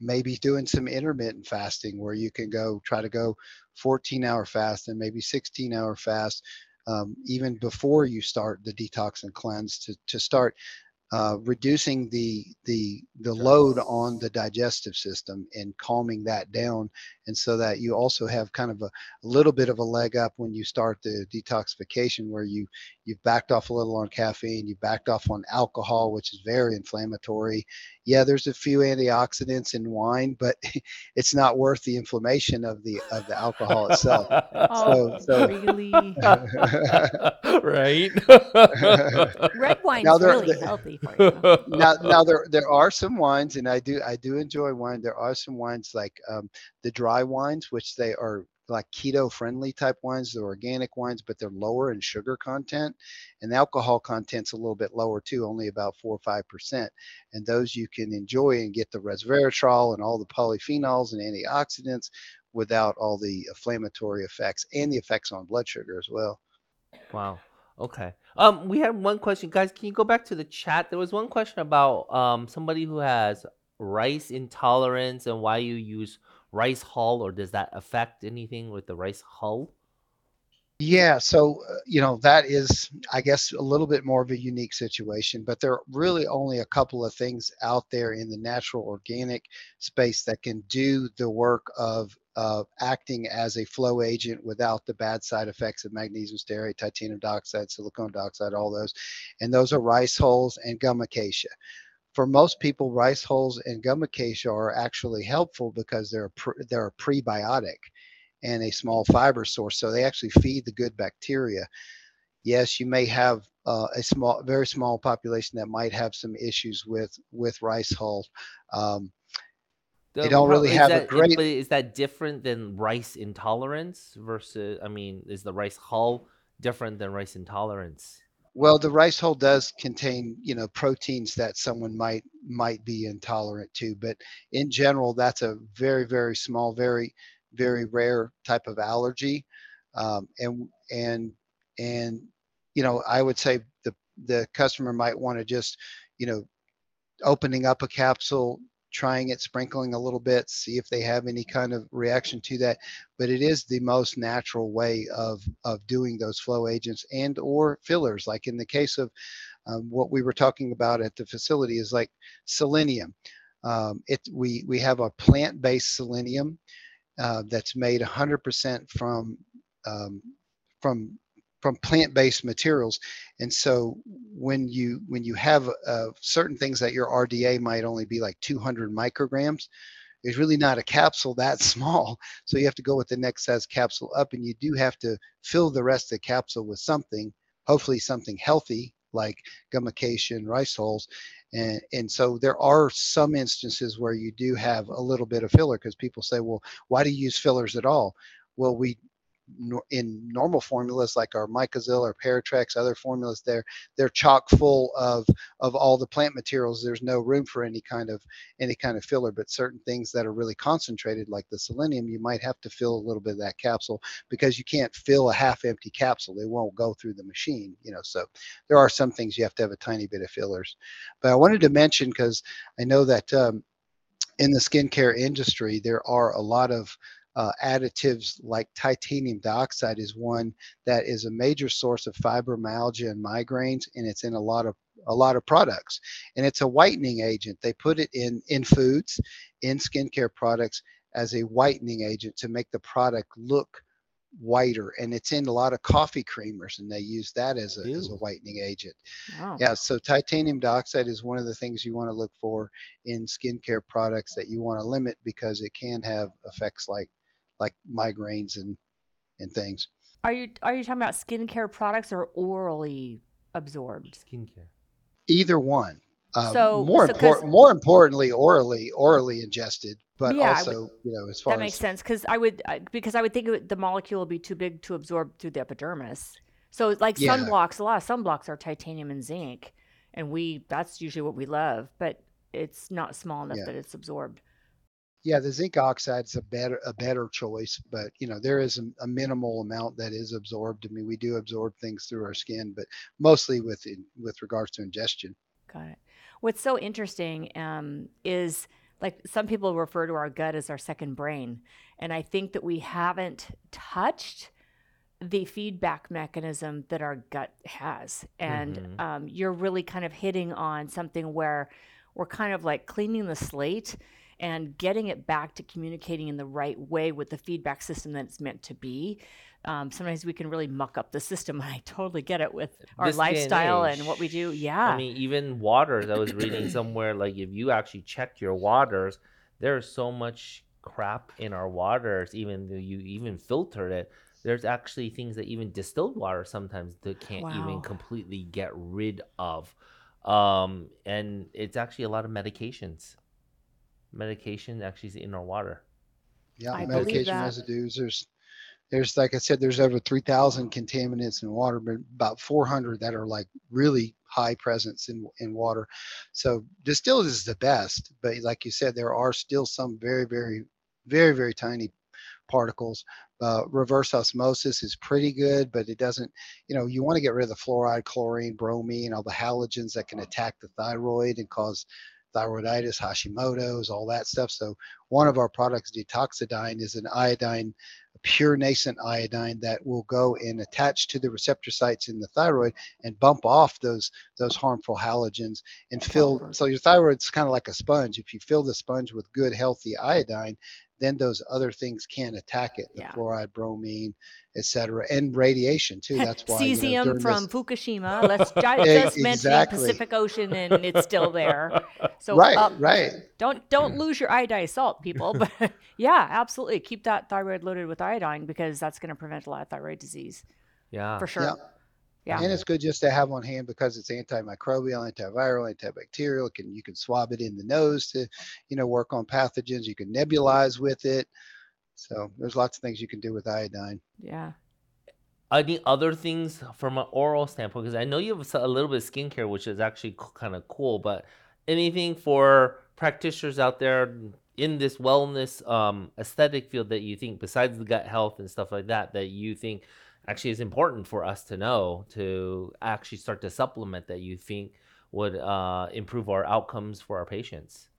maybe doing some intermittent fasting where you can go try to go 14 hour fast and maybe 16 hour fast um, even before you start the detox and cleanse to, to start uh, reducing the the the load on the digestive system and calming that down. And so that you also have kind of a, a, little bit of a leg up when you start the detoxification where you you've backed off a little on caffeine you backed off on alcohol which is very inflammatory yeah there's a few antioxidants in wine but it's not worth the inflammation of the of the alcohol itself.
Oh, so, so really?
Right?
Red wine's now really healthy for you.
Now now there there are some wines and i do i do enjoy wine. There are some wines like um, the dry wines, which they are like keto friendly type wines, the organic wines, but they're lower in sugar content. And the alcohol content's a little bit lower too, only about four or five percent. And those you can enjoy and get the resveratrol and all the polyphenols and antioxidants without all the inflammatory effects and the effects on blood sugar as well.
Wow. Okay. Um, we had one question, guys. Can you go back to the chat? There was one question about um somebody who has rice intolerance and why you use rice hull, or does that affect anything with the rice hull?
Yeah, so uh, you know that is, I guess, a little bit more of a unique situation, but there are really only a couple of things out there in the natural organic space that can do the work of uh, acting as a flow agent without the bad side effects of magnesium stearate, titanium dioxide, silicon dioxide, all those, and those are rice hulls and gum acacia for most people, rice hulls and gum acacia are actually helpful because they're a they're a prebiotic and a small fiber source, so they actually feed the good bacteria. Yes, you may have uh, a small, very small population that might have some issues with with rice hulls. Um, they don't really have
that,
a great.
Is that different than rice intolerance versus? I mean, is the rice hull different than rice intolerance?
Well, the rice hull does contain, you know, proteins that someone might might be intolerant to, but in general, that's a very very small, very very rare type of allergy, um, and and and you know, I would say the the customer might want to just, you know, opening up a capsule, trying it, sprinkling a little bit, see if they have any kind of reaction to that. But it is the most natural way of of doing those flow agents and or fillers. Like in the case of um, what we were talking about at the facility is like selenium. Um, it we we have a plant-based selenium uh, that's made 100% from um, from from plant-based materials. And so when you when you have uh, certain things that your rda might only be like 200 micrograms there's really not a capsule that small. So you have to go with the next size capsule up and you do have to fill the rest of the capsule with something hopefully something healthy like gum acacia and rice hulls. And, and so there are some instances where you do have a little bit of filler because people say well why do you use fillers at all? Well we in normal formulas like our Mycozil or Paratrex, other formulas there, they're chock full of of all the plant materials. There's no room for any kind of any kind of filler, but certain things that are really concentrated like the selenium, you might have to fill a little bit of that capsule because you can't fill a half empty capsule. They won't go through the machine, you know. So there are some things you have to have a tiny bit of fillers. But I wanted to mention because I know that um, in the skincare industry, there are a lot of uh, additives like titanium dioxide is one that is a major source of fibromyalgia and migraines, and it's in a lot of a lot of products. And it's a whitening agent. They put it in in foods, in skincare products as a whitening agent to make the product look whiter and it's in a lot of coffee creamers and they use that as a, as a whitening agent wow. yeah so titanium dioxide is one of the things you want to look for in skincare products that you want to limit because it can have effects like like migraines and and things.
Are you are you talking about skincare products or orally absorbed
skincare?
Either one. Uh, so more so important, more importantly, orally orally ingested, but yeah, also would, you know as far
that makes
as,
sense because I would because I would think the molecule would be too big to absorb through the epidermis. So like yeah. sunblocks, a lot of sunblocks are titanium and zinc, and we that's usually what we love, but it's not small enough yeah. that it's absorbed
yeah, the zinc oxide is a better a better choice, but you know there is a, a, minimal amount that is absorbed. I mean, we do absorb things through our skin, but mostly with with regards to ingestion.
Got it. What's so interesting um, is like some people refer to our gut as our second brain, and I think that we haven't touched the feedback mechanism that our gut has, and mm-hmm. um, you're really kind of hitting on something where we're kind of like cleaning the slate and getting it back to communicating in the right way with the feedback system that it's meant to be. Um, sometimes we can really muck up the system. And I totally get it with our this lifestyle and, and, what we do. Yeah. I
mean, even waters, I was reading somewhere like if you actually check your waters, there's so much crap in our waters, even though you even filtered it. There's actually things that even distilled water sometimes that can't wow. even completely get rid of. Um, and it's actually a lot of medications medication actually is in our water.
Yeah, I medication residues. There's there's like I said, there's over 3,000 contaminants in water, but about 400 that are like really high presence in in water. So distilled is the best, but like you said, there are still some very, very, very, very tiny particles. Uh, reverse osmosis is pretty good, but it doesn't, you know, you want to get rid of the fluoride, chlorine, bromine, all the halogens that can attack the thyroid and cause thyroiditis, Hashimoto's, all that stuff. So one of our products, Detoxadine, is an iodine, a pure nascent iodine that will go and attach to the receptor sites in the thyroid and bump off those those harmful halogens and fill. So your thyroid's kind of like a sponge. If you fill the sponge with good, healthy iodine, then those other things can't attack it the
Yeah.
fluoride bromine et cetera and radiation too that's why you know,
Cesium from
this-
Fukushima. Let's ju- just mention
exactly.
Pacific Ocean, and it's still there. So
right
um,
right
Don't don't lose your iodized salt, people. But yeah, absolutely, keep that thyroid loaded with iodine because that's going to prevent a lot of thyroid disease
Yeah.
for sure.
Yeah.
Yeah.
and it's good just to have on hand because it's antimicrobial antiviral antibacterial can you can swab it in the nose to you know work on pathogens you can nebulize with it so there's lots of things you can do with iodine
Yeah.
Any other things from an oral standpoint? Because I know you have a little bit of skincare, which is actually kind of cool. But anything for practitioners out there in this wellness um, aesthetic field that you think, besides the gut health and stuff like that, that you think actually is important for us to know to actually start to supplement that you think would uh, improve our outcomes for our patients?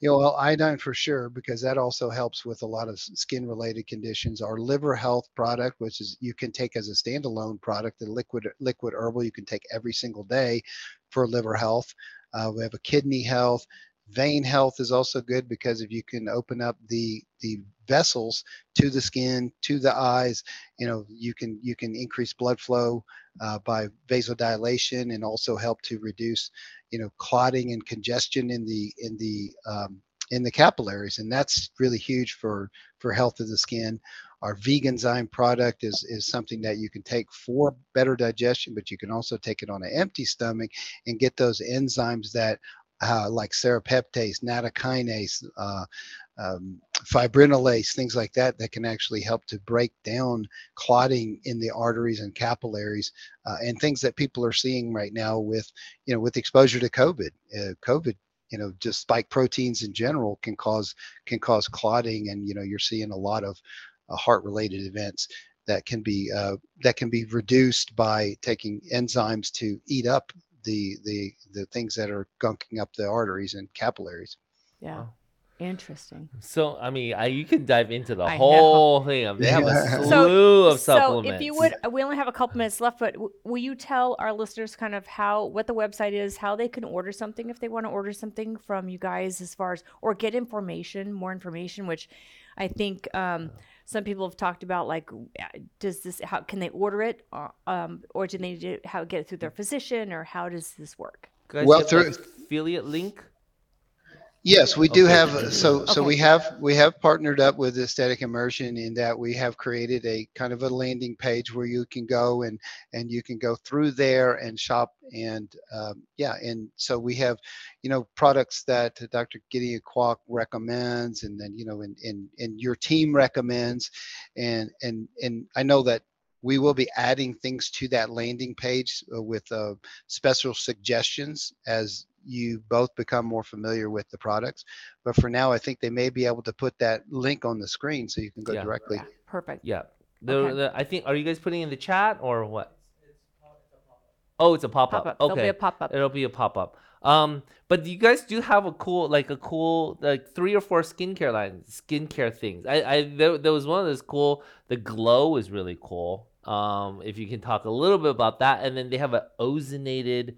you know well iodine for sure because that also helps with a lot of skin related conditions our liver health product which is you can take as a standalone product the liquid liquid herbal you can take every single day for liver health uh, we have a kidney health vein health is also good because if you can open up the the vessels to the skin to the eyes you know you can you can increase blood flow uh, by vasodilation and also help to reduce you know clotting and congestion in the in the um, in the capillaries. And that's really huge for for health of the skin. Our veganzyme product is is something that you can take for better digestion but you can also take it on an empty stomach and get those enzymes that uh, like serapeptase nattokinase uh, um, fibrinolase things like that that can actually help to break down clotting in the arteries and capillaries uh, and things that people are seeing right now with you know with exposure to covid uh, covid you know just spike proteins in general can cause can cause clotting and you know you're seeing a lot of uh, heart related events that can be that can be reduced by taking enzymes to eat up the the the things that are gunking up the arteries and capillaries
Yeah.
Wow.
Interesting.
So, I mean, I, you can dive into the
I know.
whole thing. They have a
Yeah.
slew of supplements.
so if you would, we only have a couple minutes left, but w- will you tell our listeners kind of how what the website is, how they can order something if they want to order something from you guys, as far as or get information, more information, which I think um, some people have talked about. Like, uh, does this? How can they order it, or, um, or do they do, how get it through their physician, or how does this work?
Guys,
Well,
you have
through-
the affiliate link.
Yes, we do
Okay.
have, uh, so, so
Okay.
we have, we have partnered up with Aesthetic Immersion in that we have created a kind of a landing page where you can go and, and you can go through there and shop and, um, yeah, and so we have, you know, products that Dr. Gideon Kwok recommends and then, you know, and, and, and your team recommends. And, and, and I know that we will be adding things to that landing page uh, with uh, special suggestions as you both become more familiar with the products. But for now, I think they may be able to put that link on the screen so you can go
Yeah.
directly.
Yeah, perfect.
Yeah. The,
Okay.
the, I think. Are you guys putting in the chat or what? Oh, it's a pop
Pop
up.
up. There'll be a pop up.
It'll be a pop up. Um, but you guys do have a cool, like a cool, like three or four skincare lines, skincare things. I, I there, there was one that's cool. The glow is really cool. Um, if you can talk a little bit about that, and then they have a ozonated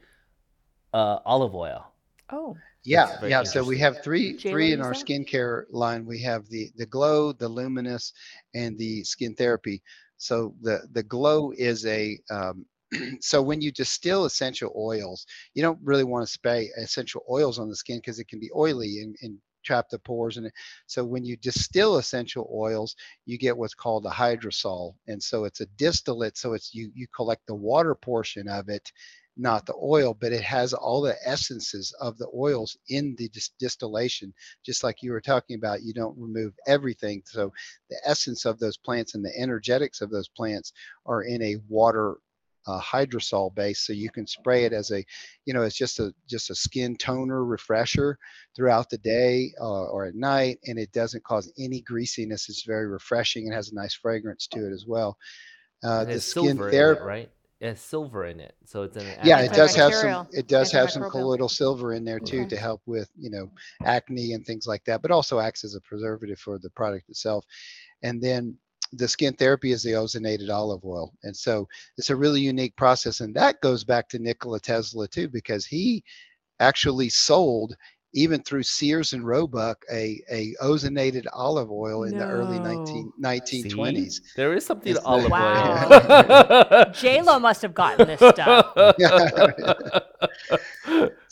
uh, olive oil.
Oh,
Yeah, yeah. So we have three
Jayla,
three in our
said?
skincare line. We have the the glow, the luminous, and the skin therapy. So the the glow is a um, so when you distill essential oils, you don't really want to spray essential oils on the skin because it can be oily and, and trap the pores and. So when you distill essential oils, you get what's called a hydrosol, and so it's a distillate. So it's you you collect the water portion of it, not the oil, but it has all the essences of the oils in the dis- distillation. Just like you were talking about, you don't remove everything. So the essence of those plants and the energetics of those plants are in a water uh, hydrosol base so you can spray it as a you know it's just a just a skin toner refresher throughout the day uh, or at night and it doesn't cause any greasiness it's very refreshing and has a nice fragrance to it as well
uh, the skin therapy right has silver in it, so it's an
yeah. It does have some. It does have some colloidal silver in there too okay. to mm-hmm. help with you know acne and things like that, but also acts as a preservative for the product itself. And then the skin therapy is the ozonated olive oil, and so it's a really unique process, and that goes back to Nikola Tesla too, because he actually sold even through Sears and Roebuck, a, a ozonated olive oil in no. the early 19, 1920s.
See? There is something to olive
wow. oil. J Lo must have gotten this stuff.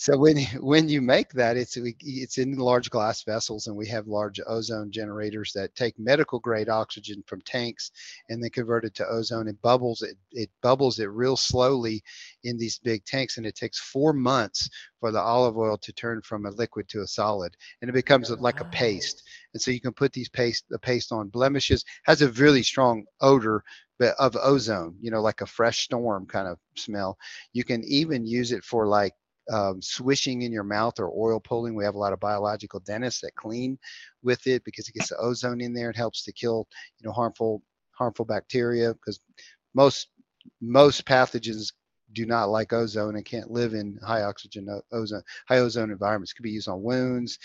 so when you, when you make that, it's it's in large glass vessels, and we have large ozone generators that take medical grade oxygen from tanks and then convert it to ozone. It bubbles it it bubbles it real slowly in these big tanks, and it takes four months for the olive oil to turn from a liquid to a solid, and it becomes like a paste. And so you can put these paste the paste on blemishes. Has a really strong odor, but of ozone. You know, like a fresh storm kind of smell. You can even use it for like um, swishing in your mouth or oil pulling. We have a lot of biological dentists that clean with it because it gets the ozone in there. It helps to kill, you know, harmful harmful bacteria because most most pathogens do not like ozone and can't live in high oxygen ozone high ozone environments. It could be used on wounds,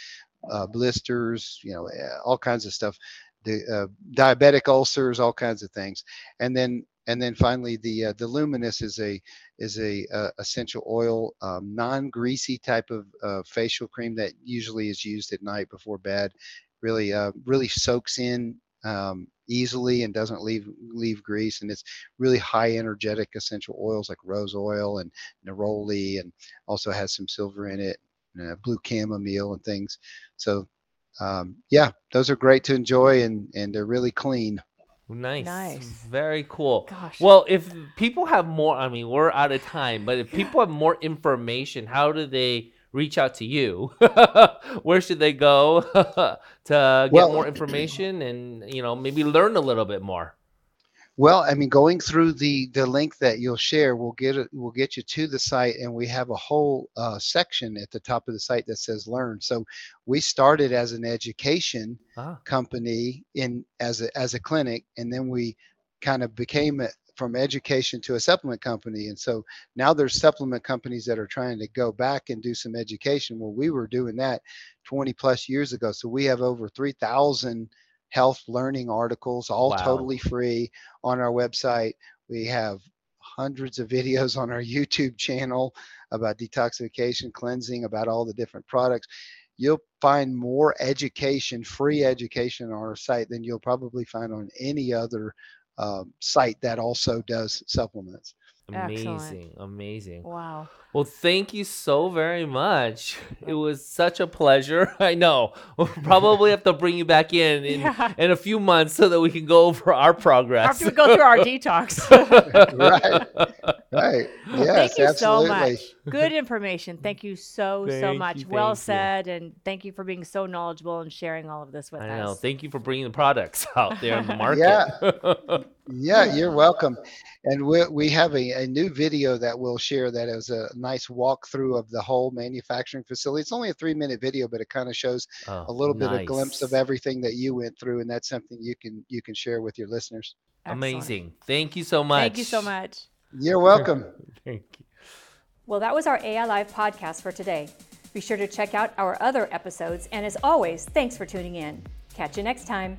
uh, blisters, you know, eh, all kinds of stuff. The uh, diabetic ulcers, all kinds of things, and then and then finally the uh, the luminous is a is a uh, essential oil um, non-greasy type of uh, facial cream that usually is used at night before bed. Really uh, really soaks in um, easily and doesn't leave leave grease. And it's really high energetic essential oils like rose oil and neroli and also has some silver in it and blue chamomile and things. So um, yeah those are great to enjoy and and they're really clean
Nice. Nice. Very cool. Gosh. Well, if people have more, I mean, we're out of time, but if people have more information, how do they reach out to you? Where should they go to get well, more information and, you know, maybe learn a little bit more?
Well, I mean, going through the the link that you'll share will get it will get you to the site, and we have a whole uh, section at the top of the site that says "Learn." So we started as an education ah. company in as a as a clinic, and then we kind of became a, from education to a supplement company, and so now there's supplement companies that are trying to go back and do some education. Well, we were doing that 20 plus years ago, so we have over 3,000 health learning articles, all wow. totally free on our website. We have hundreds of videos on our YouTube channel about detoxification, cleansing, about all the different products. You'll find more education, free education on our site than you'll probably find on any other um, site that also does supplements.
Amazing, Excellent. amazing.
Wow.
Well, thank you so very much. It was such a pleasure. I know. We'll probably have to bring you back in in, yeah. in a few months so that we can go over our progress.
After we go through our detox.
right. Right. Yes,
thank you
absolutely.
so much. Good information. Thank you so, thank so much. You, well said. You. And thank you for being so knowledgeable and sharing all of this with
I
us.
I know. Thank you for bringing the products out there in the market.
yeah. Yeah, you're welcome. And we, we have a, a new video that we'll share that is a nice walkthrough of the whole manufacturing facility. It's only a three minute video, but it kind of shows oh, a little nice. bit of glimpse of everything that you went through, and that's something you can you can share with your listeners.
Excellent. Amazing. Thank you so much.
Thank you so much.
You're welcome. Thank you.
Well, that was our AI Live podcast for today. Be sure to check out our other episodes, and as always, thanks for tuning in. Catch you next time.